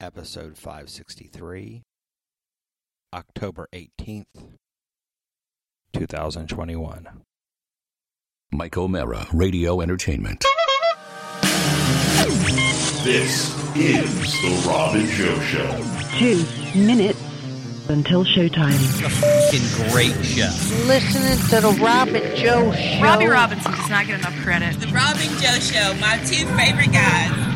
episode 563, October 18th, 2021. Mike O'Mara, Radio Entertainment. This is the Robin Joe Show. Two minutes until showtime. fucking great show. listening to the Robin Joe show. Robbie Robinson does not get enough credit. The Robin Joe Show, my two favorite guys.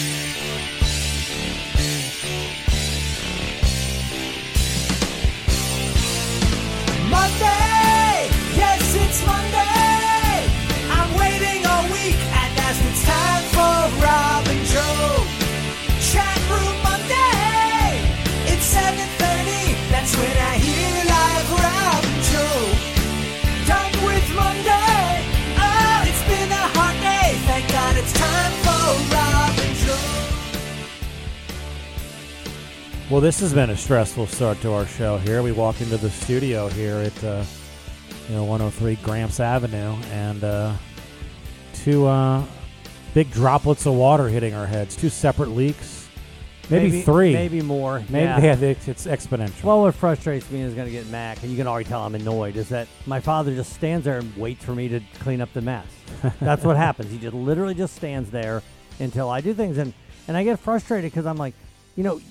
Monday, yes, it's Monday. Well, this has been a stressful start to our show here. We walk into the studio here at uh, you know 103 Gramps Avenue, and uh, two uh, big droplets of water hitting our heads. Two separate leaks, maybe, three, maybe more. Maybe yeah. yeah, it's, it's exponential. Well, what frustrates me is going to get Mac, and you can already tell I'm annoyed, is that my father just stands there and waits for me to clean up the mess. That's what happens. He just literally just stands there until I do things, and and I get frustrated because I'm like, you know.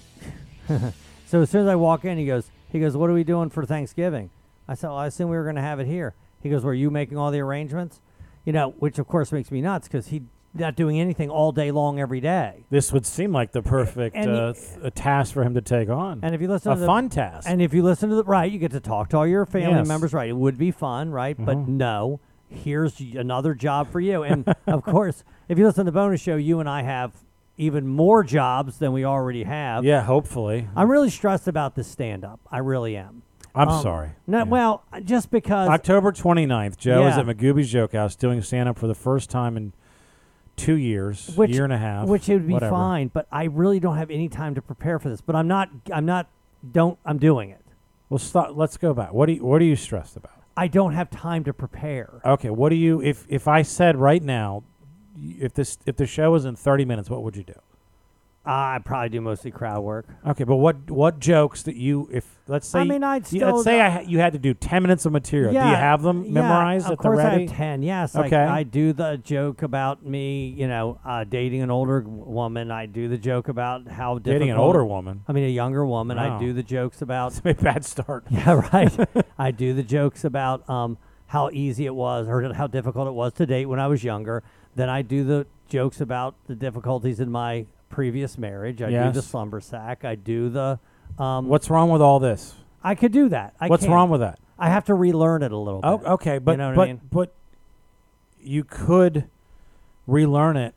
so as soon as I walk in, he goes, he goes, what are we doing for Thanksgiving? I said, well, I assume we were going to have it here. He goes, were you making all the arrangements? You know, which of course makes me nuts because he's not doing anything all day long every day. this would seem like the perfect And uh, th- a task for him to take on. And if you listen a to the, fun task. and if you listen to the right, you get to talk to all your family Yes. members. Right, it would be fun, right? But Mhm. no, here's another job for you. And of course, if you listen to the bonus show, you and I have even more jobs than we already have. yeah, hopefully. I'm really stressed about this stand up. I really am. I'm Um, sorry. No, Yeah. well, just because October 29th, Joe is at Magooby's Joke House doing stand up for the first time in two years, which, year and a half. which it would be whatever. fine, but I really don't have any time to prepare for this. But I'm not. I'm not. Don't. I'm doing it. Well, stop. Let's go back. What do you, What are you stressed about? I don't have time to prepare. Okay. What do you? If if I said right now, if this if the show was in thirty minutes, what would you do? I probably do mostly crowd work. Okay, but what what jokes that you if let's say I mean, I'd you- still- let's say I, ha- you had to do ten minutes of material. do you have them yeah, memorized Of at the ready? I have ten. Yes, like, Okay. I do the joke about me, you know, uh, dating an older woman. I do the joke about how difficult. Dating an older woman. I mean, a younger woman. Wow. I do the jokes about. A bad start. yeah, right. I do the jokes about um, how easy it was or how difficult it was to date when I was younger. Then I do the jokes about the difficulties in my previous marriage. I do the slumber sack. I do the. Um, What's wrong with all this? I could do that. I What's can. wrong with that? I have to relearn it a little Oh, bit. okay, but you know what but I mean? but you could relearn it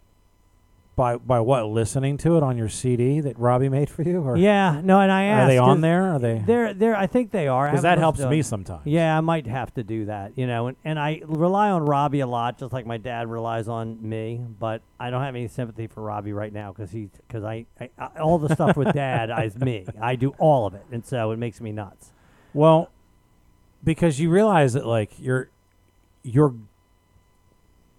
by by what listening to it on your CD that Robbie made for you, or Yeah, no, and I asked. are they on there? Are they? They're, they're. I think they are. Because that helps me it. sometimes. Yeah, I might have to do that. You know, and, and I rely on Robbie a lot, just like my dad relies on me. But I don't have any sympathy for Robbie right now because he because I, I, I all the stuff with dad is me. I do all of it, and so it makes me nuts. Well, because you realize that like you're you're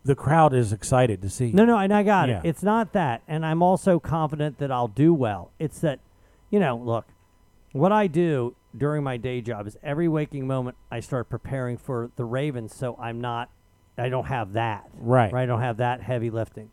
the crowd is excited to see. No, no, and I got Yeah. it. It's not that, and I'm also confident that I'll do well. It's that, you know, look, what I do during my day job is every waking moment I start preparing for the Ravens, so I'm not, I don't have that. Right. Right. I don't have that heavy lifting.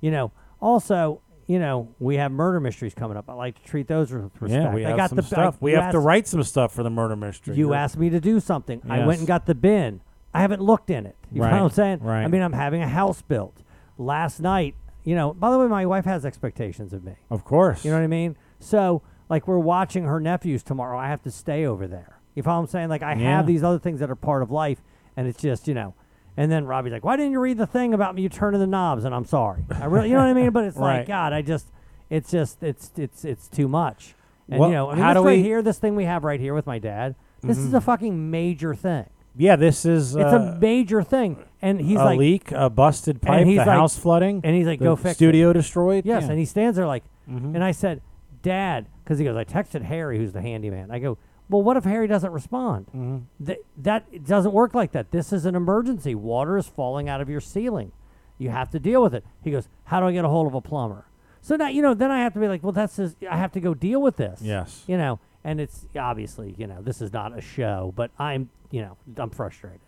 You know. Also, you know, we have murder mysteries coming up. I like to treat those with respect. Yeah, we I have got some the stuff. I, we you have to asked- write some stuff for the murder mystery. You You're- asked me to do something. I went and got the bin. I haven't looked in it. You know what I'm saying? right. I mean, I'm having a house built. Last night, you know, by the way, my wife has expectations of me. Of course. You know what I mean? So, like, we're watching her nephews tomorrow. I have to stay over there. You follow what I'm saying? Like, I Yeah. have these other things that are part of life, and it's just, you know. And then Robbie's like, "Why didn't you read the thing about me? You turning the knobs?" And I'm sorry. I really, you know what I mean? But it's Right. like, God, I just, it's just, it's, it's, it's too much. And Well, you know, I mean, how do right we- here, this thing we have right here with my dad, this is mm-hmm. a fucking major thing. Yeah, this is It's uh, a major thing, and he's a like, leak, a busted pipe, and he's the like- house flooding, and he's like, "Go fix it." studio destroyed. Yes, yeah. and he stands there like, Mhm. and I said, Dad, because he goes, I texted Harry, who's the handyman. I go, well, what if Harry doesn't respond? Mhm. Th- that doesn't work like that. This is an emergency. Water is falling out of your ceiling. You have to deal with it. He goes, how do I get a hold of a plumber? So now, you know, then I have to be like, well, that's just, I have to go deal with this. Yes. You know, and it's obviously, you know, this is not a show, but I'm, you know, I'm frustrated.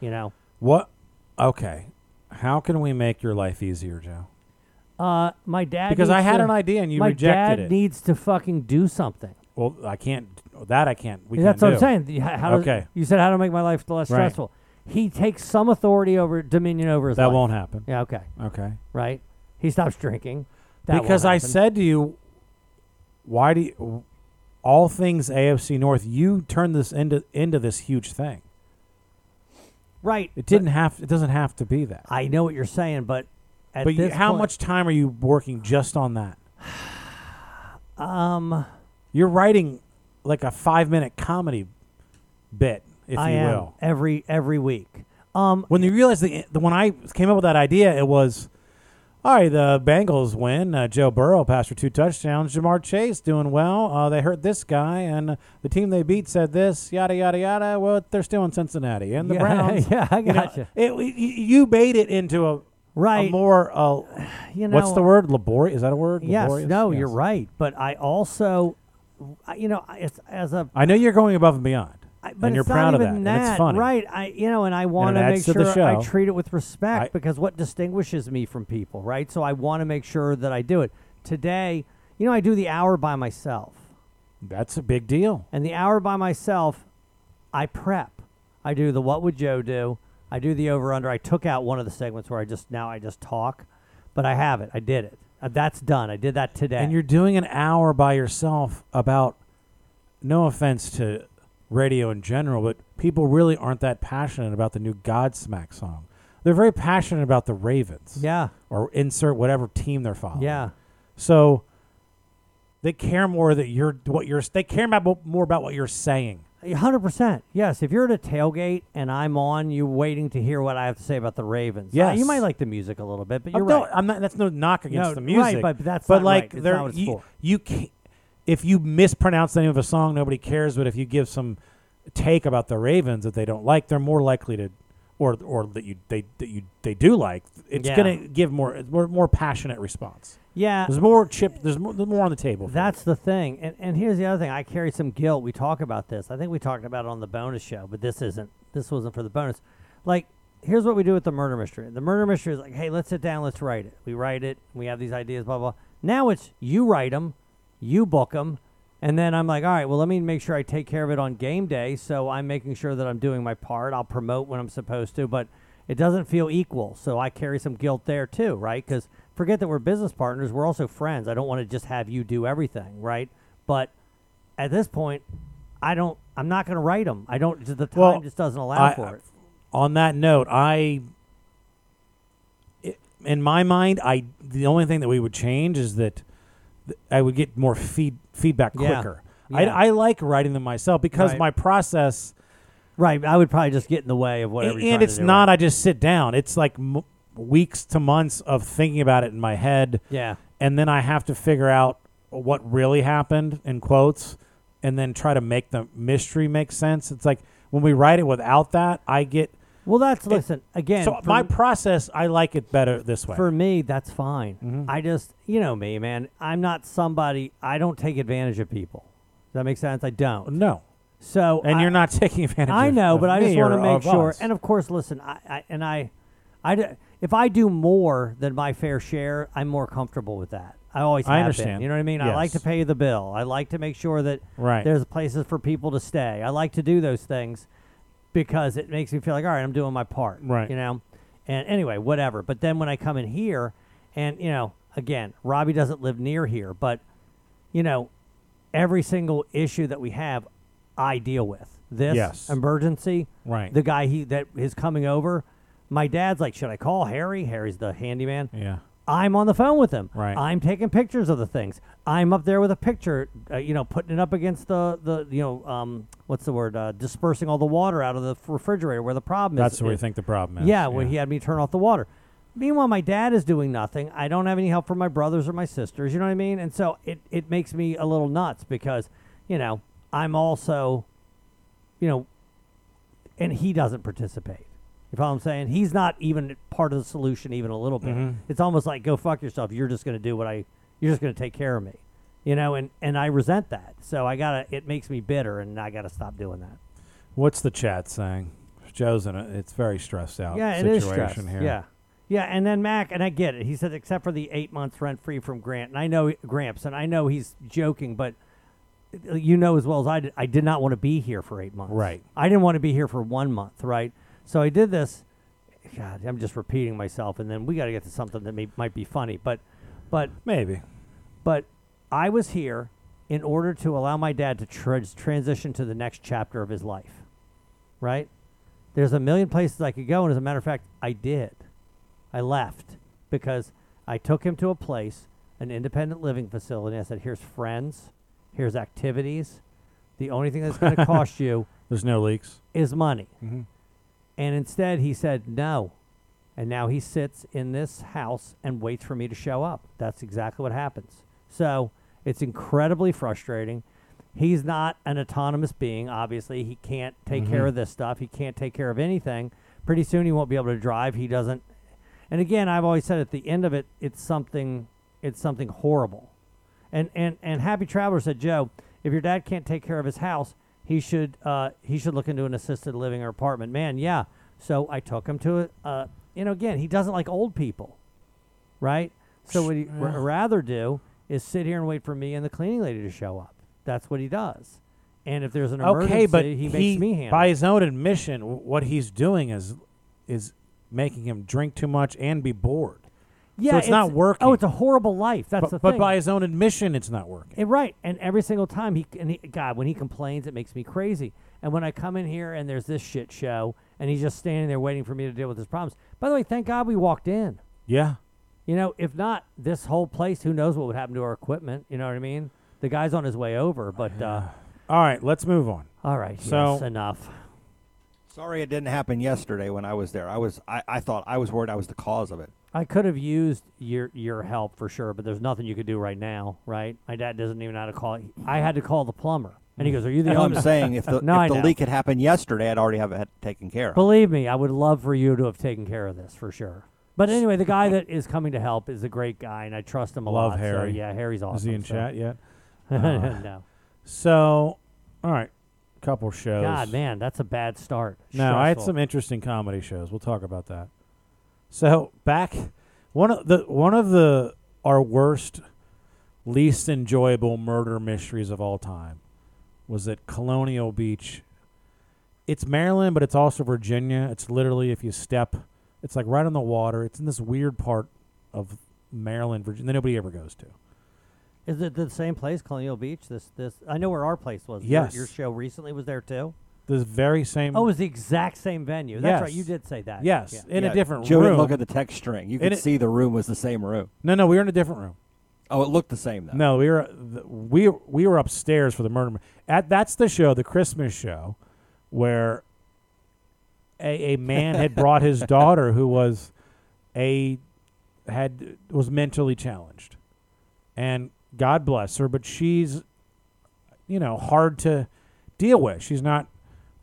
You know, What? Okay. How can we make your life easier, Joe? uh, my dad Because I needs had to- an idea and you my rejected dad it. needs to fucking do something. Well, I can't. That I can't. We That's can't what do. I'm saying. The- How, how does- okay. you said how to make my life less Right. stressful. He takes some authority over dominion over his That life. won't happen. Yeah. Okay. Okay. Right. He stops drinking. That won't because I happen. said to you, why do you, all things AFC North? You turned this into into this huge thing. right. It didn't have. It doesn't have to be that. I know what you're saying, but at but you, how point- much time are you working just on that? Um, You're writing like a five minute comedy bit, if I you am will. every every week. Um, When you realize the, the when I came up with that idea, it was. All right, the Bengals win. Uh, Joe Burrow passed for two touchdowns. Ja'Marr Chase doing well. Uh, they hurt this guy, and the team they beat said this. Yada yada yada. Well, they're still in Cincinnati, and the Yeah, Browns. yeah, I you know, it, you, you made it into a Right. a more. Uh, you know, what's the word? Laborious? Is that a word? Yes. Laborious? No, Yes. you're right. But I also, you know, as, as a I know you're going above and beyond, I, but and you're proud of that, even and it's funny. right? I, you know, and I want to make sure I treat it with respect I- because what distinguishes me from people, right? So I want to make sure that I do it. Today, you know, I do the hour by myself, That's a big deal. and the hour by myself, I prep. I do the what would Joe do? I do the over under. I took out one of the segments where I just now I just talk, but I have it. I did it. Uh, that's done. I did that today. And you're doing an hour by yourself about. No offense to radio in general, but people really aren't that passionate about the new Godsmack song. They're very passionate about the Ravens. yeah, Or insert whatever team they're following. yeah. So they care more that you're what you're. They care about more about what you're saying. hundred percent. Yes, if you're at a tailgate and I'm on, you're waiting to hear what I have to say about the Ravens. Uh, Yes. you might like the music a little bit, but you're no, right. I'm not. That's no knock against No, the right, music. but that's but like right. There, not what it's you, you can't. If you mispronounce the name of a song, nobody cares. But if you give some take about the Ravens that they don't like, they're more likely to, or or that you they that you they do like. It's Yeah. gonna give more more more passionate response. yeah, There's more chip. There's more, there's more on the table. that's the thing. And and here's the other thing. I carry some guilt. We talk about this. I think we talked about it on the bonus show, but this isn't. This wasn't for the bonus. Like, here's what we do with the murder mystery. The murder mystery is like, hey, let's sit down, let's write it. We write it. We have these ideas, blah blah. Now it's you write them, you book them. And then I'm like, all right, well, let me make sure I take care of it on game day. So I'm making sure that I'm doing my part. I'll promote when I'm supposed to, but it doesn't feel equal. So I carry some guilt there too, right? Because forget that we're business partners. We're also friends. I don't want to just have you do everything, right? But at this point, I don't. I'm not going to write them. I don't. The time Well, just doesn't allow I- for it. on that note, I, i- in my mind, I the only thing that we would change is that th- I would get more feed feedback Yeah. quicker. Yeah. I, I like writing them myself because Right. my process, Right. I would probably just get in the way of whatever. you're and to it's do, not. right? I just sit down. It's like m- weeks to months of thinking about it in my head, Yeah. and then I have to figure out what really happened in quotes, and then try to make the mystery make sense. It's like when we write it without that, I get. Well, that's listen again. So for my process, I like it better this way. For me, that's fine. Mhm. I just, you know me, man. I'm not somebody. I don't take advantage of people. Does that make sense? I don't. no, So and I, you're not taking advantage. I know, but I just want to make sure. us. And of course, listen. I, I and I, I if I do more than my fair share, I'm more comfortable with that. I always I have understand. been. You know what I mean? I like to pay the bill. I like to make sure that Right. there's places for people to stay. I like to do those things because it makes me feel like all right, I'm doing my part. Right. You know. And anyway, whatever. But then when I come in here, and you know, again, Robbie doesn't live near here, but you know, every single issue that we have, I deal with. This Yes. emergency, Right. The guy he that is coming over. My dad's like, should I call Harry? Harry's the handyman. yeah, I'm on the phone with him. Right. I'm taking pictures of the things. I'm up there with a picture, uh, you know, putting it up against the the you know um what's the word uh, dispersing all the water out of the refrigerator where the problem That's is. That's where you think the problem is. Yeah, when he had me turn off the water. Meanwhile, my dad is doing nothing. I don't have any help from my brothers or my sisters. You know what I mean? And so it it makes me a little nuts because you know I'm also, you know, and he doesn't participate. You follow what I'm saying? He's not even part of the solution, even a little bit. Mhm. It's almost like go fuck yourself. You're just going to do what I. You're just going to take care of me, you know. And and I resent that. So I gotta. It makes me bitter, and I gotta stop doing that. What's the chat saying? Joe's in a. It's very stressed out. Yeah, it is situation stress. here. Yeah. Yeah, and then Mac, and I get it. He said, except for the eight months rent free from Grant, and I know Gramps, and I know he's joking, but uh, you know as well as I did, I did not want to be here for eight months. Right. I didn't want to be here for one month, right? So I did this. God, I'm just repeating myself, and then we got to get to something that may, might be funny, but, but maybe, but I was here in order to allow my dad to trans transition to the next chapter of his life, right? There's a million places I could go, and as a matter of fact, I did. I left because I took him to a place, an independent living facility. And I said, "Here's friends, here's activities. The only thing that's going to cost you There's no leaks. is money." Mhm. And instead, he said no. And now he sits in this house and waits for me to show up. That's exactly what happens. So it's incredibly frustrating. He's not an autonomous being. Obviously, he can't take care Mhm. of this stuff. He can't take care of anything. Pretty soon, he won't be able to drive. He doesn't. And again, I've always said at the end of it, it's something. It's something horrible. And and and Happy Traveler said, Joe, if your dad can't take care of his house, he should uh, he should look into an assisted living or apartment. Man, yeah. So I took him to a, uh, you know, again, he doesn't like old people, right? So what he Yeah. rather do is sit here and wait for me and the cleaning lady to show up. That's what he does. And if there's an emergency, Okay, but he, makes me handle. by his own admission, w- what he's doing is is making him drink too much and be bored. Yeah, so it's, not working. Oh, it's a horrible life. That's but, the thing. but by his own admission, it's not working. Eh, right, and every single time he and he, God, when he complains, it makes me crazy. And when I come in here and there's this shit show, and he's just standing there waiting for me to deal with his problems. By the way, thank God we walked in. Yeah. You know, if not, this whole place, who knows what would happen to our equipment? You know what I mean? The guy's on his way over, but uh, All right, let's move on. all right, So yes, enough. Sorry it didn't happen yesterday when I was there. I was I, I thought I was worried I was the cause of it. I could have used your your help for sure, but there's nothing you could do right now, right? My dad doesn't even know how to call. I had to call the plumber, and he goes, "Are you the That's what owner?" I'm saying if the, no, if the leak had happened yesterday, I'd already have it taken care of. Believe me, I would love for you to have taken care of this for sure. But anyway, the guy that is coming to help is a great guy, and I trust him a Love lot. so, Harry. yeah, Harry's awesome. Is he in so- chat yet? Uh, no. So, all right, couple shows. God, man, that's a bad start. No, I had some interesting comedy shows. We'll talk about that. So back one of the one of the our worst, least enjoyable murder mysteries of all time was at Colonial Beach. It's Maryland, but it's also Virginia. It's literally if you step, it's like right on the water. It's in this weird part of Maryland, Virginia, that nobody ever goes to. Is it the same place, Colonial Beach? This, this. I know where our place was. Your- Yes. Your, show recently was there too. The very same. Oh, it was the exact same venue. That's right. You did say that. Yes, Yeah. in Yeah, a different Joe room. didn't look at the text string. You In could it- see the room was the same room. No, no, we were in a different room. Oh, it looked the same though. No, we were th- we we were upstairs for the murder. At that's the show, the Christmas show, where a a man had brought his daughter who was a had was mentally challenged, and God bless her, but she's you know hard to deal with. She's not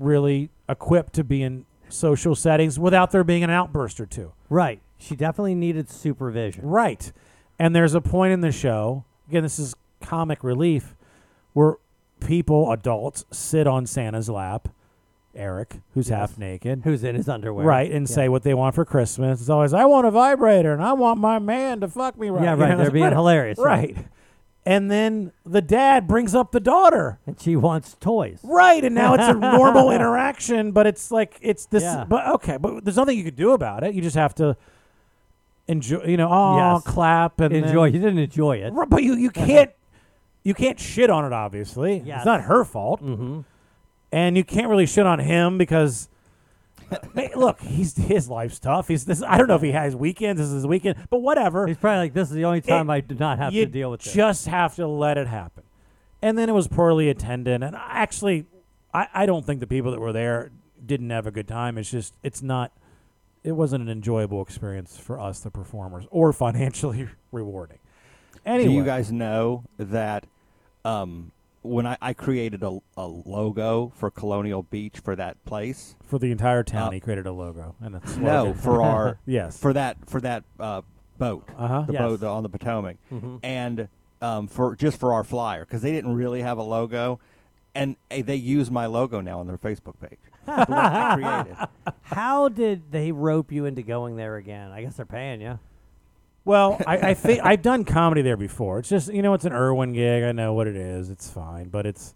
really equipped to be in social settings without there being an outburst or two. Right. She definitely needed supervision. Right. And there's a point in the show, again, this is comic relief, where people, adults, sit on Santa's lap, Eric, who's half naked. Who's in his underwear. Right, and Yeah. say what they want for Christmas. It's always, I want a vibrator and I want my man to fuck me right. Yeah, You right, know, they're being hilarious, right. Right. And then the dad brings up the daughter. And she wants toys. Right, and now it's a normal interaction, but it's like it's this. Yeah. But okay, but there's nothing you could do about it. You just have to enjoy. You know, oh, Yes. clap and then- Enjoy. You didn't enjoy it. Right, but you you can't you can't shit on it. Obviously, Yes. it's not her fault, mm-hmm. and you can't really shit on him because Hey, look, he's his life's tough. He's this. I don't know if he has weekends. This is his weekend, but whatever. He's probably like, this is the only time It- I did not have to deal with this. Just have to let it happen. And then it was poorly attended. And actually, I, I don't think the people that were there didn't have a good time. It's just, it's not, it wasn't an enjoyable experience for us, the performers, or financially rewarding. Anyway, Do you guys know that um, when I, I created a, a logo for Colonial Beach for that place? for the entire town, Uh, he created a logo and a No, for our yes, for that for that uh, boat, Uh-huh. the Yes. boat on the Potomac, Mhm. and um, for just for our flyer because they didn't really have a logo, and uh, they use my logo now on their Facebook page. the one I created. How did they rope you into going there again? I guess they're paying you. Well, I, I think I've done comedy there before. It's just you know, it's an Irwin gig. I know what it is. It's fine, but it's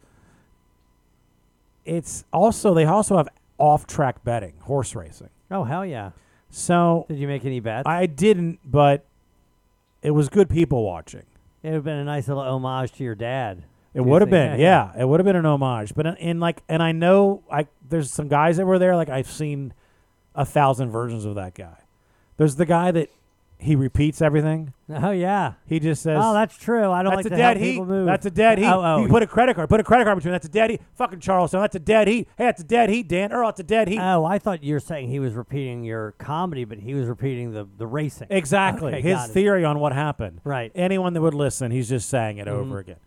it's also they also have off-track betting, horse racing. Oh hell yeah! So Did you make any bets? I didn't, but it was good people watching. it would have been a nice little homage to your dad. It would have been, yeah, it would have been an homage. But uh, in, in like, and I know, I there's some guys that were there. Like I've seen a thousand versions of that guy. There's the guy that he repeats everything. Oh yeah. He just says, Oh, that's true. I don't That's like a to help dead heat. people move. That's a dead heat. Oh, oh, you put a credit card. Put a credit card between. That's a dead heat. Fucking Charleston. That's a dead heat. Hey, that's a dead heat, Dan. Earl, it's a dead heat. Oh, I thought you were saying he was repeating your comedy, but he was repeating the, the racing. exactly. Okay, His got it. theory on what happened. Right. Anyone that would listen, he's just saying it Mhm. over again.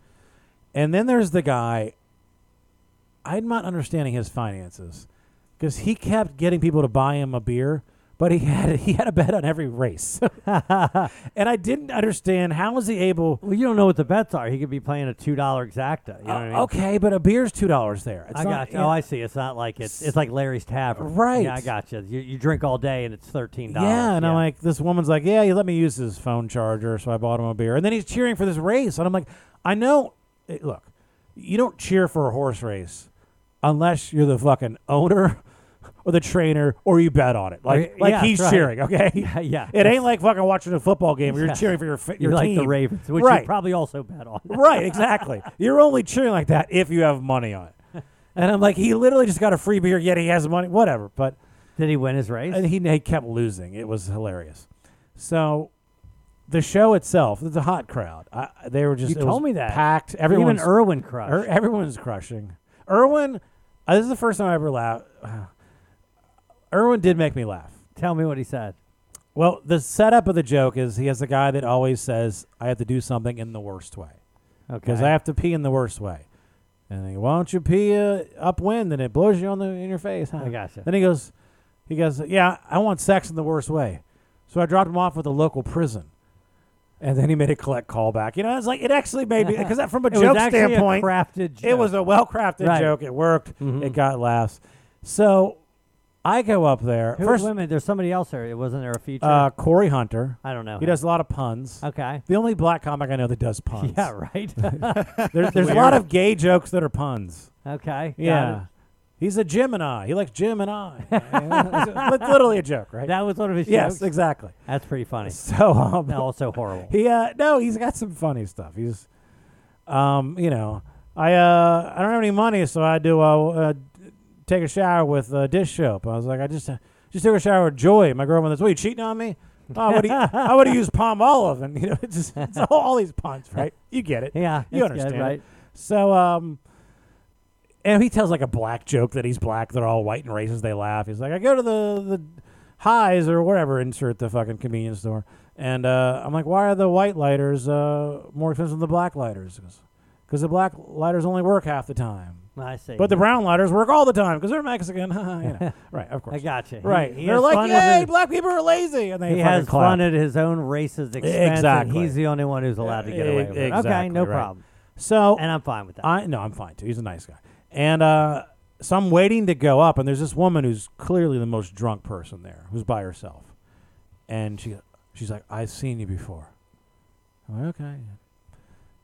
And then there's the guy. I'm not understanding his finances because he kept getting people to buy him a beer, but he had he had a bet on every race, and I didn't understand how was he able. Well, you don't know what the bets are. He could be playing a two dollar exacta. You know what I mean? Uh, okay, but a beer's two dollars there. It's I not- got you. Oh, I see. It's not like it's it's like Larry's Tavern. Right. Yeah, I got you. You, you drink all day and it's thirteen dollars. Yeah, and I'm like, this woman's like, yeah, you let me use his phone charger, so I bought him a beer, and then he's cheering for this race, and I'm like, I know. eh, Look, you don't cheer for a horse race unless you're the fucking owner or the trainer or you bet on it. Like, like yeah, he's right. cheering. Okay, Yeah, yeah. It ain't like fucking watching a football game where you're cheering for your your like team. the Ravens, which right? you probably also bet on. right, exactly. You're only cheering like that if you have money on it. And I'm like, he literally just got a free beer, yet he has money. Whatever, but. Did he win his race? And he, he kept losing. It was hilarious. So the show itself, it's a hot crowd. I, they were just You it told was me that. packed. Even Everyone's Irwin crushed. Er, everyone's crushing. Irwin, uh, this is the first time I ever laughed. Irwin did make me laugh. Tell me what he said. Well, the setup of the joke is he has a guy that always says, "I have to do something in the worst way." Because I have to pee in the worst way. And he, why don't you pee uh, upwind and it blows you on the in your face? Huh? I gotcha. Then he goes, he goes, yeah, I want sex in the worst way. So I dropped him off with a local prison. And then he made a collect callback. You know, it's like it actually made me because from a It was joke actually a standpoint, crafted it was a well crafted Right. joke. It worked. Mhm. It got laughs. So I go up there Who first. women? there's somebody else there. It wasn't there a feature. Uh, Corey Hunter. I don't know He him. does a lot of puns. Okay. The only black comic I know that does puns. Yeah, right. There's, there's a lot of gay jokes that are puns. Okay. Yeah. He's a Gemini. He likes Gemini. it's literally a joke, right? That was one of his Yes, jokes? exactly. That's pretty funny. So um, also horrible. He uh, no, he's got some funny stuff. He's, um, you know, I uh, I don't have any money, so I do uh, uh take a shower with uh, dish soap. I was like, I just uh, just took a shower with Joy, my girlfriend. That's what are you cheating on me. Oh, I would I would have used Palmolive, and you know, it's just it's all, all these puns, right? You get it. Yeah, you good, understand, it. right? So um. And he tells like a black joke that he's black. They're all white and racist. They laugh. He's like, I go to the the highs or whatever. Insert the fucking convenience store. And uh, I'm like, why are the white lighters uh, more expensive than the black lighters? Because the black lighters only work half the time. I see. But the brown lighters work all the time because they're Mexican. you know. Right, of course. I gotcha. He- Right. he they're has like, fun with yay, his- black people are lazy. And they he fucking has clap. fun at his own race's expense. Exactly. And he's the only one who's allowed to get away with it. Exactly, okay, no right. problem. So And I'm fine with that. I no, I'm fine too. He's a nice guy. And uh, so I'm waiting to go up, and there's this woman who's clearly the most drunk person there, who's by herself, and she she's like, "I've seen you before." I'm like, "Okay."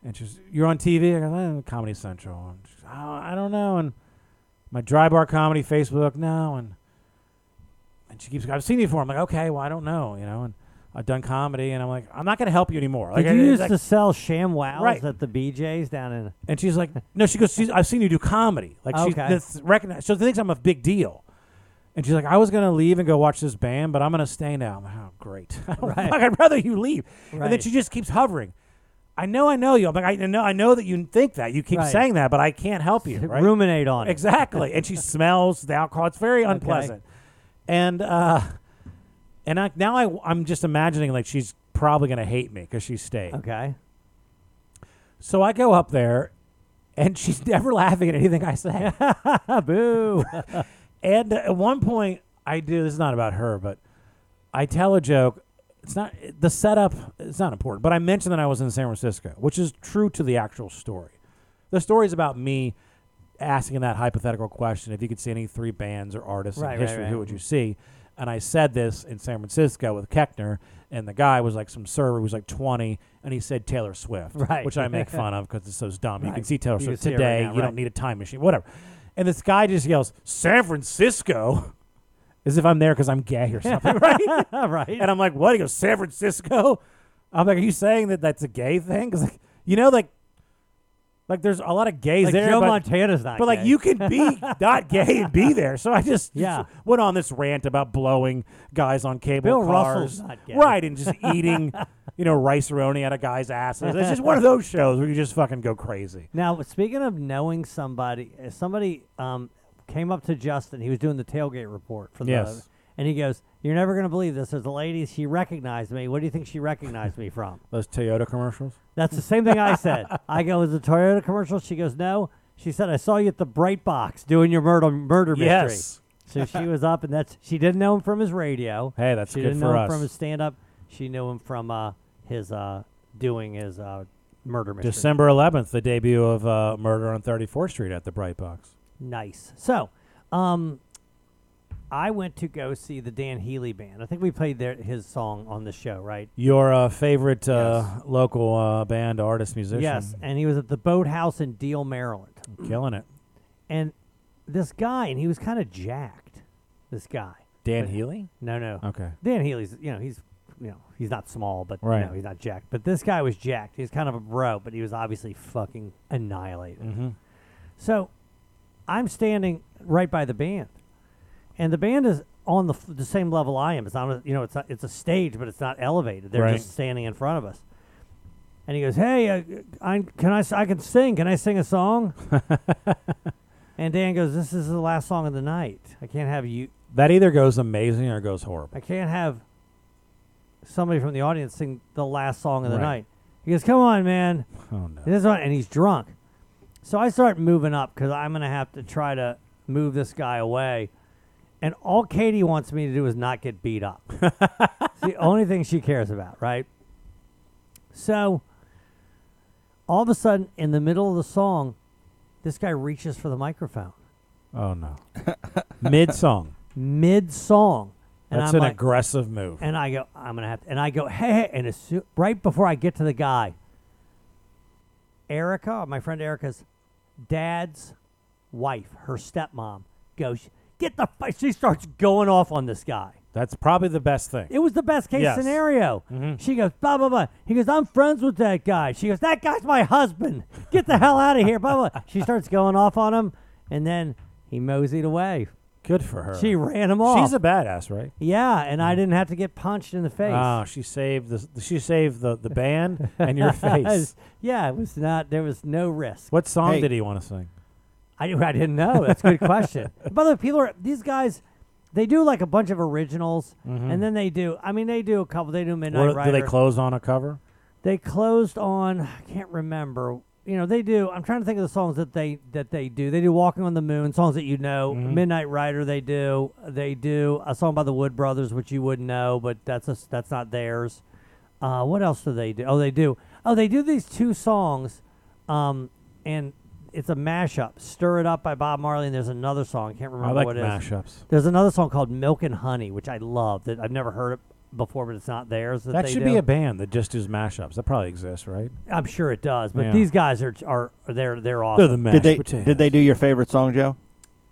And she's, "You're on TV?" I go, eh, "Comedy Central." And she's, oh, I don't know. And my dry bar comedy Facebook, no. And and she keeps, "I've seen you before." I'm like, "Okay, well, I don't know," you know. And I've done comedy, and I'm like, "I'm not going to help you anymore." Like, Did you I- used like- to sell sham wows Right. at the BJ's down in? and she's like, no, she goes, she's, I've seen you do comedy. Like she's Okay. this recognized. So she thinks I'm a big deal. And she's like, I was gonna leave and go watch this band, but I'm gonna stay now. I'm like, oh, great. Right. Fuck, I'd rather you leave. And then Right. she just keeps hovering. I know, I know you. I'm like, I know, I know that you think that. You keep Right. saying that, but I can't help you. Right? Ruminate on it. Exactly. and she smells the alcohol. It's very unpleasant. And uh, and I, now I, I'm just imagining like she's probably gonna hate me because she stayed. Okay. So I go up there, and she's never laughing at anything I say. Boo. and at one point, I do. This is not about her, but I tell a joke. It's not the setup. It's not important, but I mentioned that I was in San Francisco, which is true to the actual story. The story is about me asking that hypothetical question: If you could see any three bands or artists Right, in history, right. who would you see? And I said this in San Francisco with Keckner, and the guy was like some server who was like 20, and he said Taylor Swift, Right. which I make fun of because it's so dumb. You can see Taylor You Swift right today. now, you right. don't need a time machine, whatever. And this guy just yells, San Francisco, as if I'm there because I'm gay or something, right? right. And I'm like, what? He goes, San Francisco? I'm like, are you saying that that's a gay thing? Because, like, you know, like, like there's a lot of gays Like there. Joe but, Montana's not But, like, gay. you can be not gay and be there. So I just, Yeah. went on this rant about blowing guys on cable Bill cars. Russell's not gay. Right. And just eating, you know, rice roni out of guys' asses. It's just one of those shows where you just fucking go crazy. Now, speaking of knowing somebody, uh, somebody um, came up to Justin. He was doing the tailgate report for the, Yes. and he goes, "You're never going to believe this. There's a lady. She recognized me. What do you think she recognized me from?" Those Toyota commercials? That's the same thing I said. I go, "Is it a Toyota commercial?" She goes, "No." She said, "I saw you at the Bright Box doing your murder murder mystery." Yes. So she was up, and that's she didn't know him from his radio. Hey, that's she good didn't for know him from his stand up. She knew him from uh, his uh, doing his uh, murder mystery. December 11th, the debut of uh, Murder on 34th Street at the Bright Box. Nice. So, um, I went to go see the Dan Healy band. I think we played their, his song on the show, right? Your uh, favorite uh, local uh, band, artist, musician. Yes. And he was at the Boathouse in Deale, Maryland. Killing it. And this guy, and he was kind of jacked. This guy. Dan But- Healy? No, no. Okay. Dan Healy's, you know, he's, you know, he's not small, but Right. no, he's not jacked. But this guy was jacked. He was kind of a bro, but he was obviously fucking annihilated. Mm-hmm. So I'm standing right by the band, and the band is on the, f- the same level I am. It's not, a, you know, it's not, it's a stage, but it's not elevated. They're Right. just standing in front of us. And he goes, "Hey, uh, I can I I can sing? Can I sing a song?" and Dan goes, "This is the last song of the night. I can't have you. That either goes amazing or goes horrible. I can't have somebody from the audience sing the last song of the Right. night." He goes, "Come on, man." Oh, no. This one, and he's drunk. So I start moving up because I'm gonna have to try to move this guy away. And all Katie wants me to do is not get beat up. it's the only thing she cares about, right? So all of a sudden, in the middle of the song, this guy reaches for the microphone Oh, no. Mid song. mid song. And That's I'm an like, aggressive move. and I go, I'm gonna have to, and I go, hey, hey, and as soo- right before I get to the guy, Erica, my friend Erica's dad's wife, her stepmom, goes, get the, fi-" she starts going off on this guy. That's probably the best thing. It was the best case Yes. scenario. Mhm. She goes, blah, blah, blah. He goes, I'm friends with that guy. She goes, that guy's my husband. Get the hell out of here, blah, blah. She starts going off on him, and then he moseyed away. Good for her. She ran him off. She's a badass, right? Yeah, and I didn't have to get punched in the face. Oh, she saved the she saved the, the band and your face. yeah, it was not. There was no risk. What song Hey. did he want to sing? I, I didn't know. That's a good question. By the way, people are these guys. They do like a bunch of originals, Mhm. and then they do. I mean, they do a couple. They do Midnight What, Rider. do they close on a cover? They closed on. I can't remember. You know, they do. I'm trying to think of the songs that they that they do. They do "Walking on the Moon," songs that you know. Mhm. "Midnight Rider," they do. They do a song by the Wood Brothers, which you wouldn't know, but that's a, that's not theirs. Uh, what else do they do? Oh, they do. Oh, they do these two songs, um, and it's a mashup. "Stir It Up" by Bob Marley, and there's another song. I can't remember I like what it is. mashups. There's another song called "Milk and Honey," which I love. That I've never heard it before, but it's not theirs. That, That they should do. be a band that just does mashups. That probably exists, right? I'm sure it does, but Yeah. these guys are are they're they're awesome. They're the mashed Did they potatoes. did they do your favorite song, Joe?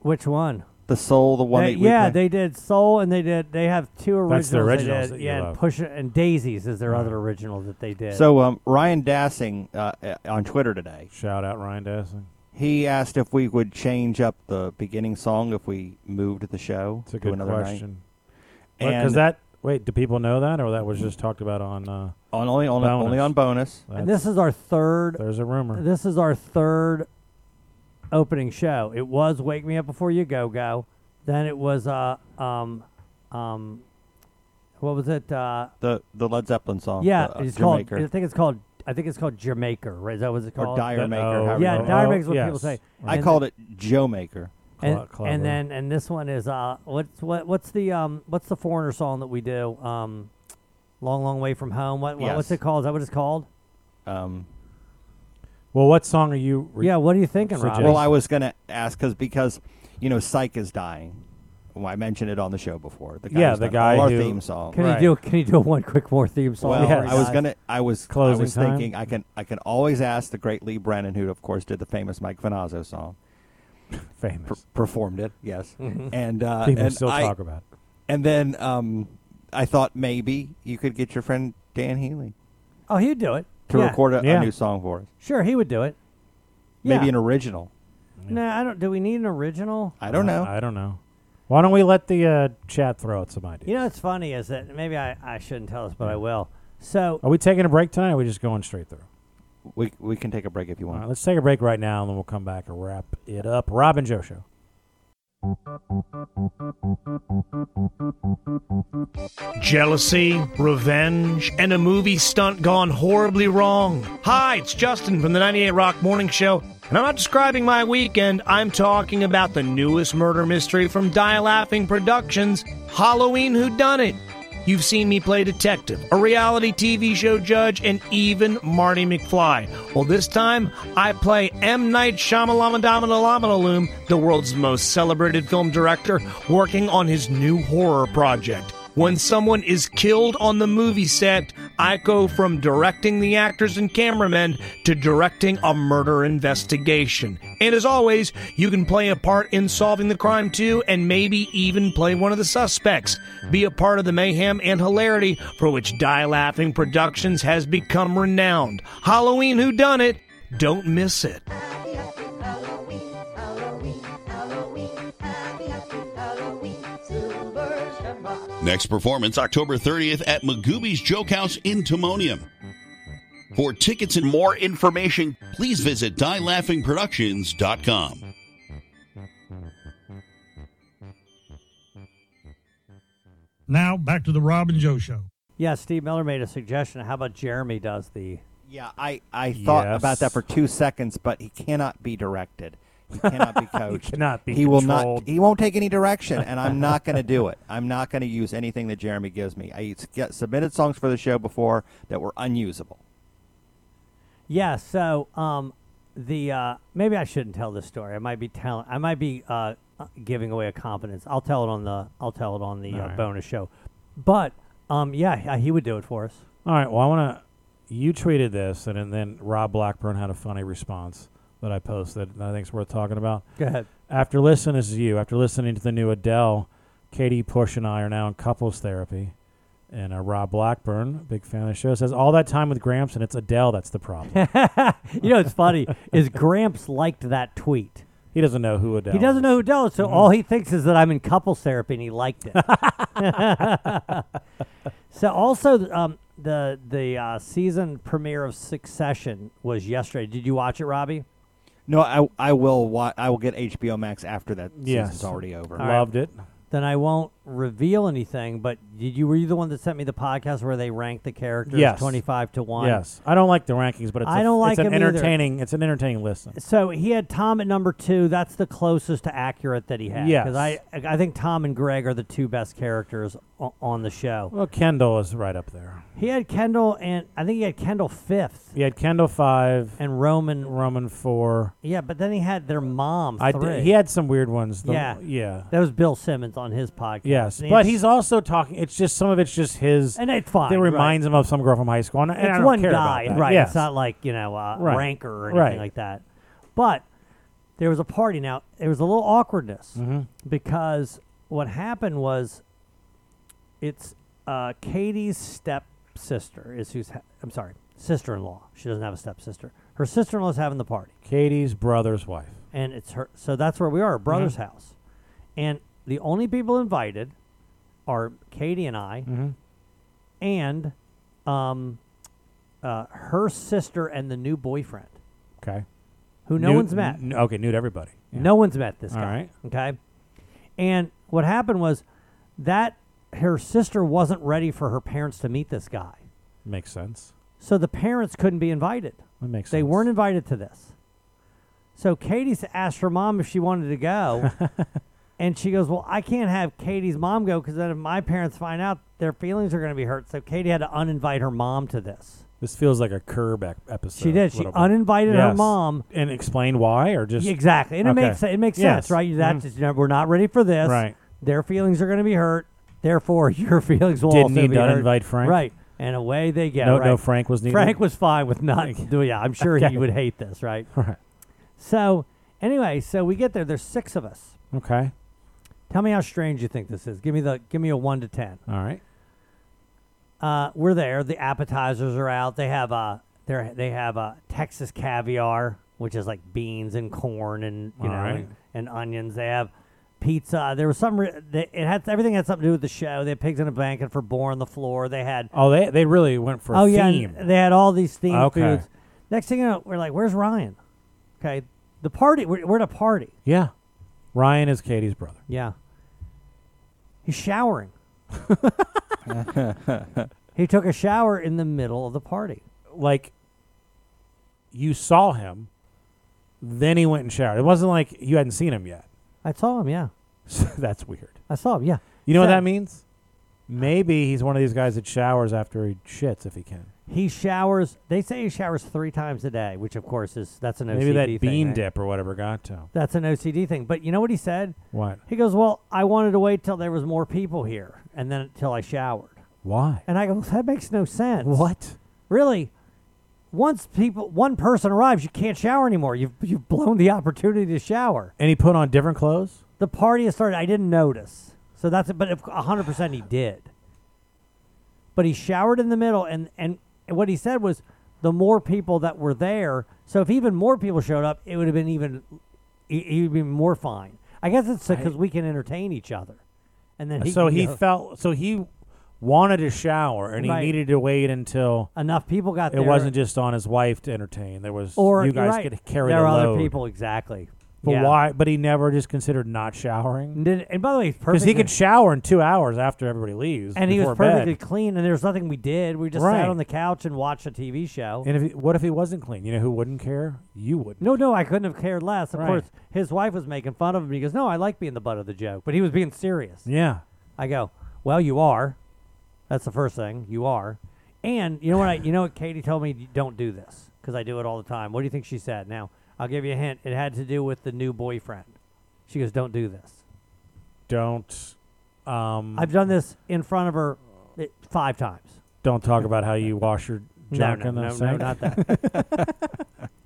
Which one? The Soul, the one They- that we yeah, played? they did Soul, and they did. They have two originals. That's the originals that did, you yeah, and love. Push It and Daisies is their Right. other original that they did. So um, Ryan Dassing uh, uh, on Twitter today Shout out Ryan Dassing. He asked if we would change up the beginning song if we moved the show It's a to good another question. night. Because And that wait, do people know that, or that was just talked about on uh, on only on bonus? only on bonus. And this is our third. There's a rumor. This is our third opening show. It was "Wake Me Up Before You Go Go," then it was uh um um, what was it? Uh, the the Led Zeppelin song. yeah, the, uh, it's called. Jamaica. I think it's called. I think it's called Jamaica. Right? Is that what it's called? Or called? D'yer Mak'er, oh, however yeah, you Dire oh, Maker is what people say. I And- called it Joe Maker. And, clever. and then and this one is uh what's what what's the um what's the foreigner song that we do um long long way from home what, what what's Yes. it called is that what it's called Um, Well, what song are you? Re- yeah what are you thinking Rob Suggest- well, I was gonna ask because because you know Psych is dying. Well, I mentioned it on the show before. The guy Yeah, who's the done guy all our who- theme song. can Right. you do can you do one quick more theme song Well, before I was dies? gonna. I was. Closing I was time? thinking. I can. I can always ask the great Lee Brennan, who of course did the famous Mike Finazzo song, famous. per- performed it. Yes, Mm-hmm. and uh, People and still I, talk about. it. And then um, I thought maybe you could get your friend Dan Healy oh he'd do it to yeah. record a, a new song for us. sure he would do it Maybe Yeah. an original. no I don't do we need an original I don't know. I don't know. Why don't we let the uh, chat throw out some ideas? you know what's funny is that maybe I, I shouldn't tell this but I will so Are we taking a break tonight? or Are we just going straight through? We we can take a break if you want. right, let's take a break right now, and then we'll come back and wrap it up. Robin and Joe show. Jealousy, revenge, and a movie stunt gone horribly wrong. Hi, it's Justin from the 98 Rock Morning Show, and I'm not describing my weekend. I'm talking about the newest murder mystery from Die Laughing Productions, Halloween Who Done It. You've seen me play detective, a reality TV show judge, and even Marty McFly. Well, this time I play M. Night Shyamalan, the world's most celebrated film director, working on his new horror project. When someone is killed on the movie set, I go from directing the actors and cameramen to directing a murder investigation. And as always, you can play a part in solving the crime too, and maybe even play one of the suspects. Be a part of the mayhem and hilarity for which Die Laughing Productions has become renowned. Halloween Who Done It? Don't miss it. Next performance October 30th at Magooby's Joke House in Timonium. For tickets and more information, please visit dielaughingproductions.com. Now, back to the Rob and Joe show. yeah Steve Miller made a suggestion how about Jeremy does the Yeah, I, I thought Yes. about that for two seconds, but he cannot be directed. He cannot be coached. cannot be He will not. He won't take any direction, and I'm not going to do it. I'm not going to use anything that Jeremy gives me. I get submitted songs for the show before that were unusable. Yeah, so um, the uh, maybe I shouldn't tell this story. I might be telling. I might be uh, uh, giving away a confidence. I'll tell it on the. I'll tell it on the uh, bonus show. But um, yeah, he would do it for us. All right. Well, I want to. You tweeted this, and, and then Rob Blackburn had a funny response that I posted that I think is worth talking about. Go ahead. After listening, this is you. After listening to the new Adele, Katie Push and I are now in couples therapy. And uh, Rob Blackburn, big fan of the show, says all that time with Gramps, and it's Adele that's the problem. you know it's funny is Gramps liked that tweet. he doesn't know who Adele. He doesn't is. know who Adele is, so Mm-hmm. all he thinks is that I'm in couples therapy, and he liked it. so also, um, the the uh, season premiere of Succession was yesterday. Did you watch it, Robbie? No, I I will. Wa- I will get HBO Max after that Yes. season's already over. All right. Loved it. Then I won't reveal anything. But did you were you the one that sent me the podcast where they ranked the characters Yes. twenty five to one? Yes, I don't like the rankings, but it's I a- don't like it's an them either. entertaining. It's an entertaining listen. So he had Tom at number two. That's the closest to accurate that he had. Yes. Because I I think Tom and Greg are the two best characters o- on the show. Well, Kendall is right up there. He had Kendall and I think he had Kendall fifth He had Kendall five, and Roman. Roman four. Yeah, but then he had their mom I three. d- he had some weird ones. The- Yeah. yeah, that was Bill Simmons on his podcast. yes. And But it's- he's also talking. It's just some of it's just his. and it's fine. That right. reminds him of some girl from high school. And, and I it's don't one care about guy, that. right? Yes. It's not like you know uh, Right. ranker or anything Right. like that. But there was a party. Now there was a little awkwardness Mhm. because what happened was it's uh, Katie's stepsister is who's ha- I'm sorry sister-in-law. She doesn't have a stepsister. Her sister-in-law is having the party. Katie's brother's wife. and it's her. So that's where we are, her brother's Mm-hmm. house, and the only people invited are Katie and I, Mm-hmm. and um, uh, her sister and the new boyfriend, Okay. who no Nude- one's met. n- okay, nude everybody. Yeah. No one's met this All guy. right. Okay, and what happened was that her sister wasn't ready for her parents to meet this guy, Makes sense. so the parents couldn't be invited. That makes They sense. weren't invited to this. So Katie's asked her mom if she wanted to go. and she goes, Well, I can't have Katie's mom go because then if my parents find out, their feelings are going to be hurt. So Katie had to uninvite her mom to this. This feels like a curb ec- episode. She did. She little bit. uninvited her Yes. mom. and explain why, or just exactly. And Okay. it makes it makes Yes. sense, right? That's Mhm. you know, we're not ready for this. Right. Their feelings are going to be hurt. Therefore, your feelings will Didn't also need be to hurt. uninvite Frank? Right. And away they get. No- right? no Frank was needed? Frank was fine with not doing. Yeah, I'm sure Okay. he would hate this, right? Right. So anyway, so we get there. There's six of us. Okay. Tell me how strange you think this is. Give me the give me a one to ten. All right. Uh, we're there. The appetizers are out. They have uh, they they have uh, Texas caviar, which is like beans and corn and you All know right. and, and onions. They have pizza. There was some. Re- they, it had everything had something to do with the show. They had pigs in a blanket for boar on the floor. They had Oh, they they really went for oh yeah, theme. and they had all these themed Okay. foods. Next thing you know, we're like, "Where's Ryan?" Okay, the party. We're, we're at a party. Yeah. Ryan is Katie's brother. Yeah. He's showering. he took a shower in the middle of the party. Like you saw him, then he went and showered. It wasn't like you hadn't seen him yet. I saw him. Yeah, That's weird. I saw him. Yeah. You know what that means? Maybe he's one of these guys that showers after he shits if he can. He showers. They say he showers three times a day, which of course is that's an OCD Maybe that thing, bean right? dip or whatever got to him. That's an OCD thing. But you know what he said? What? He goes, "Well, I wanted to wait till there was more people here, and then till I showered." Why? And I go, "That makes no sense." What? Really? Once people, one person arrives, you can't shower anymore. You've you've blown the opportunity to shower. And he put on different clothes? The party has started. I didn't notice. So that's it. But a hundred percent, he did. But he showered in the middle, and and what he said was, the more people that were there. So if even more people showed up, it would have been even. He, he would be more fine. I guess it's because we can entertain each other, and then he so he go- felt so he wanted to shower and Right. he needed to wait until enough people got there. it there. wasn't just on his wife to entertain. There was or you guys right, could carry there the are load. other people exactly. But Yeah. why? But he never just considered not showering. And, did, and by the way, he's Because he could shower in two hours after everybody leaves. and he was before bed. perfectly clean, and there was nothing we did. We just Right. sat on the couch and watched a TV show. And if he, what if he wasn't clean? You know who wouldn't care? You wouldn't. no, no, I couldn't have cared less. Of Right. course, his wife was making fun of him. He goes, "No, I like being the butt of the joke," but he was being serious. Yeah. I go, "Well, you are. That's the first thing. You are." And you know what? I, you know what? Katie told me don't do this because I do it all the time. What do you think she said? Now I'll give you a hint. It had to do with the new boyfriend. She goes, "Don't do this." Don't. Um, I've done this in front of her eh, five times. don't talk about how you wash your No, junk no, no, no, not that.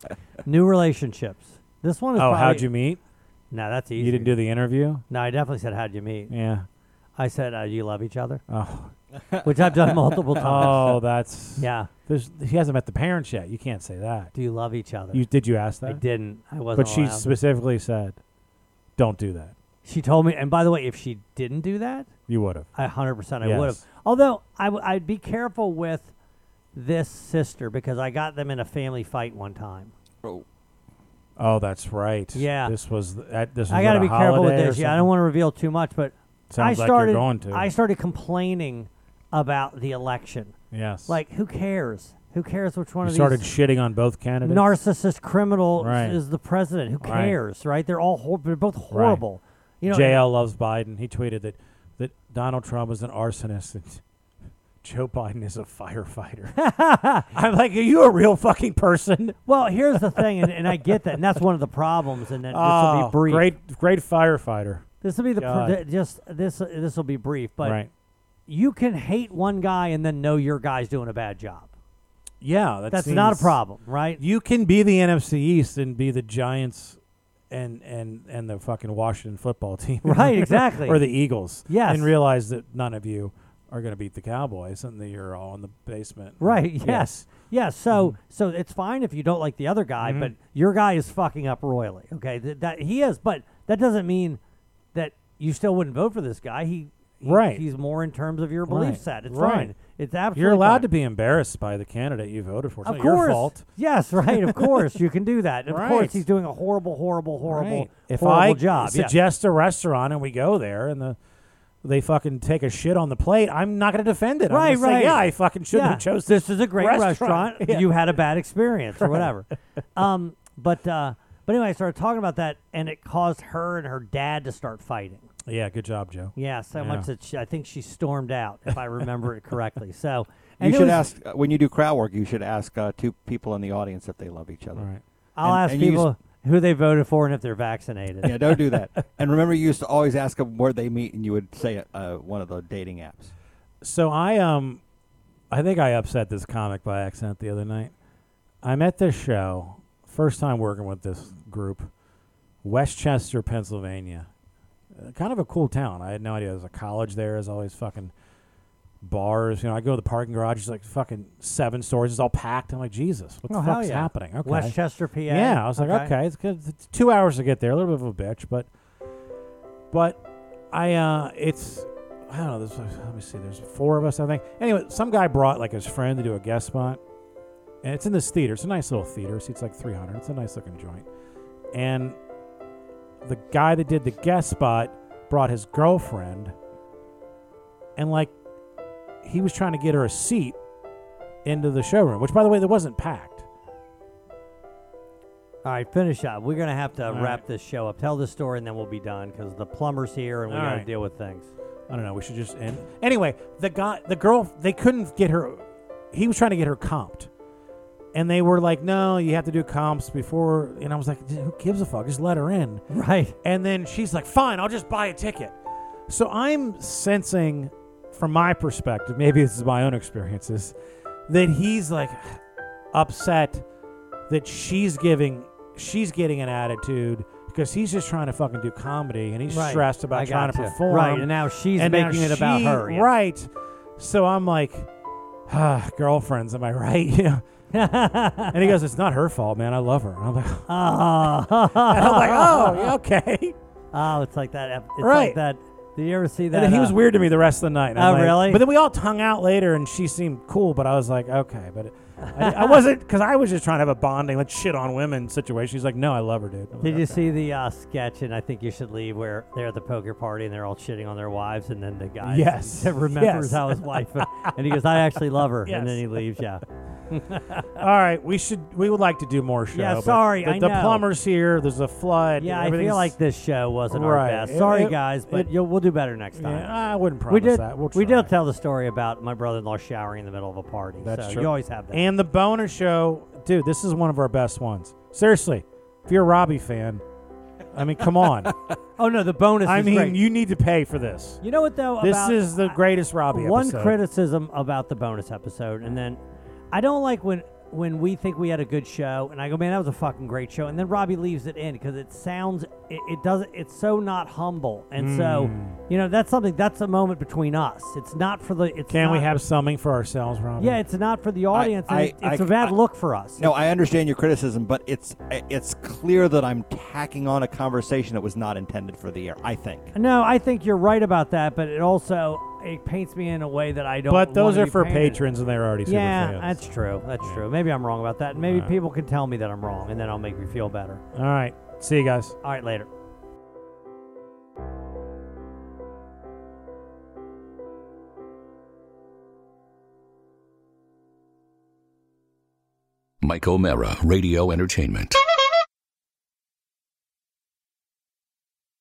New relationships. This one is. oh, how'd you meet? No, that's easy. You didn't do the interview. No, I definitely said, "How'd you meet?" Yeah. I said, uh, "Do you love each other?" Oh. Which I've done multiple oh, times. Oh, that's Yeah. There's, he hasn't met the parents yet. You can't say that. Do you love each other? You did you ask that? I didn't. I wasn't. But she allowed. specifically said, "Don't do that." She told me, and by the way, if she didn't do that, You would have. I hundred percent I Yes. would have. Although I w- I'd be careful with this sister because I got them in a family fight one time. Oh, Oh, that's right. Yeah. This was th- at this. Was I got to at be careful with this. Yeah, I don't want to reveal too much, but Sounds I like you're started. going to. I started complaining about the election. Yes. Like, who cares? Who cares which one You of started these shitting on both candidates. narcissist criminal Right. is the president? Who Right. cares? Right? They're all hor- they're both horrible. You know, JL loves Biden. He tweeted that that Donald Trump is an arsonist and Joe Biden is a firefighter. I'm like, are you a real fucking person? Well, here's the thing, and, and I get that, and that's one of the problems. And then this will Oh, be brief. great, great firefighter. This will be the pr- th- just this. This will be brief, but Right. You can hate one guy and then know your guy's doing a bad job. Yeah, that That's not a problem, right? You can be the NFC East and be the Giants and and and the fucking Washington football team. Right, exactly. or the Eagles. Yes. And realize that none of you are going to beat the Cowboys, and then you're all in the basement. Right. Yeah. Yes. Yes. So so it's fine if you don't like the other guy, Mhm. but your guy is fucking up royally. Okay. That, that he is, but that doesn't mean that you still wouldn't vote for this guy. He Right. He's more in terms of your belief Right. set. It's Right. fine. It's absolutely. You're allowed to be embarrassed by the candidate you voted for. It's Of not course. your fault. Yes. Right. Of course you can do that. Of Right. course he's doing a horrible, horrible, horrible, Right. If horrible I job. yes. suggest a restaurant and we go there and the they fucking take a shit on the plate, I'm not going to defend it. I'm Right, gonna say, right. yeah, I fucking shouldn't Yeah, have chose this is a great restaurant. restaurant. Yeah. You had a bad experience or whatever. um, but uh, but anyway, I started talking about that, and it caused her and her dad to start fighting. Yeah, good job, Joe. Yeah, so Yeah. much that she, I think she stormed out, if I remember it correctly. So You should was- ask uh, when you do crowd work. You should ask uh, two people in the audience if they love each other. Right. I'll And- ask and people used- who they voted for and if they're vaccinated. yeah, don't do that. And remember, you used to always ask them where they meet, and you would say uh, one of the dating apps. So I um, I think I upset this comic by accident the other night. I'm at this show, first time working with this group, West Chester, Pennsylvania. Uh, kind of a cool town. I had no idea. There's a college there. There's always fucking bars. You know, I go to the parking garage. It's like fucking seven stories. It's all packed. I'm like, Jesus, what Oh, the hell fuck's yeah. happening? Okay. West Chester, PA. Yeah, I was like, Okay. it's good. It's two hours to get there. A little bit of a bitch, but but I uh, it's I don't know. There's, let me see. There's four of us, I think. Anyway, some guy brought like his friend to do a guest spot, and it's in this theater. It's a nice little theater. Seats like 300. It's a nice looking joint. And the guy that did the guest spot brought his girlfriend, and like he was trying to get her a seat into the showroom, which by the way, there wasn't packed. All right, finish up. We're gonna have to All wrap right. this show up. Tell the story, and then we'll be done because the plumber's here and we All got to right. deal with things. I don't know. We should just end. Anyway, the guy, the girl, they couldn't get her. He was trying to get her comped, and they were like, "No, you have to do comps before." And I was like, "Who gives a fuck? Just let her in." Right. And then she's like, "Fine, I'll just buy a ticket." So I'm sensing, from my perspective, maybe this is my own experiences, that he's like upset that she's giving, she's getting an attitude. Because he's just trying to fucking do comedy, and he's Right. stressed about I trying to perform. Right, and now she's And now making it about her, yeah. Right. So I'm like, ah, girlfriends, am I right? You know. and he goes, "It's not her fault, man. I love her." And I'm like, Oh. I'm like, "Oh, yeah, okay." Oh, it's like that. ep- It's Right. like that. Did you ever see that? And then he was uh, weird to me the rest of the night. And I'm Oh, like- really? But then we all hung out later, and she seemed cool. But I was like, okay, but I, I wasn't because I was just trying to have a bonding, let's shit on women situation. She's like, no, I love her, dude. I'm Did like, you see the uh, sketch? And I think you should leave where they're at the poker party and they're all shitting on their wives, and then the guy Yes. remembers Yes. how his wife, and he goes, "I actually love her," and then he leaves. Yeah. All right, we should. We would like to do more show. Yeah, but sorry, The, I the know. plumber's here. There's a flood. Yeah, I everything's- feel like this show wasn't Right. our best. Sorry, it- guys, but it- you'll, we'll do better next time. Yeah, I wouldn't we promise did. that. We'll we try. did tell the story about my brother-in-law showering in the middle of a party. That's so true. You always have that. And the bonus show, dude, this is one of our best ones. Seriously, if you're a Robbie fan, I mean, come on. oh no, the bonus. I is mean, great. you need to pay for this. You know what though? This about- is the greatest Robbie One episode. criticism about the bonus episode, and then I don't like when when we think we had a good show, and I go, man, that was a fucking great show, and then Robbie leaves it in because it sounds it, it doesn't it's so not humble, and so Mm. you know that's something that's a moment between us. It's not for the. It's Can we not- have something for ourselves, Robbie? Yeah, it's not for the audience. and I- it- it's I- a bad I- look for us. No, I understand your criticism, but it's it's clear that I'm tacking on a conversation that was not intended for the air. I think. No, I think you're right about that, but it also it paints me in a way that I don't. But those wanna are be for painted. patrons, and they're already super Yeah, fans. that's true. That's true. Maybe I'm wrong about that. and Maybe Alright. people can tell me that I'm wrong, and then I'll make me feel better. All right. See you guys. All right, later. Mike O'Mara, Radio Entertainment.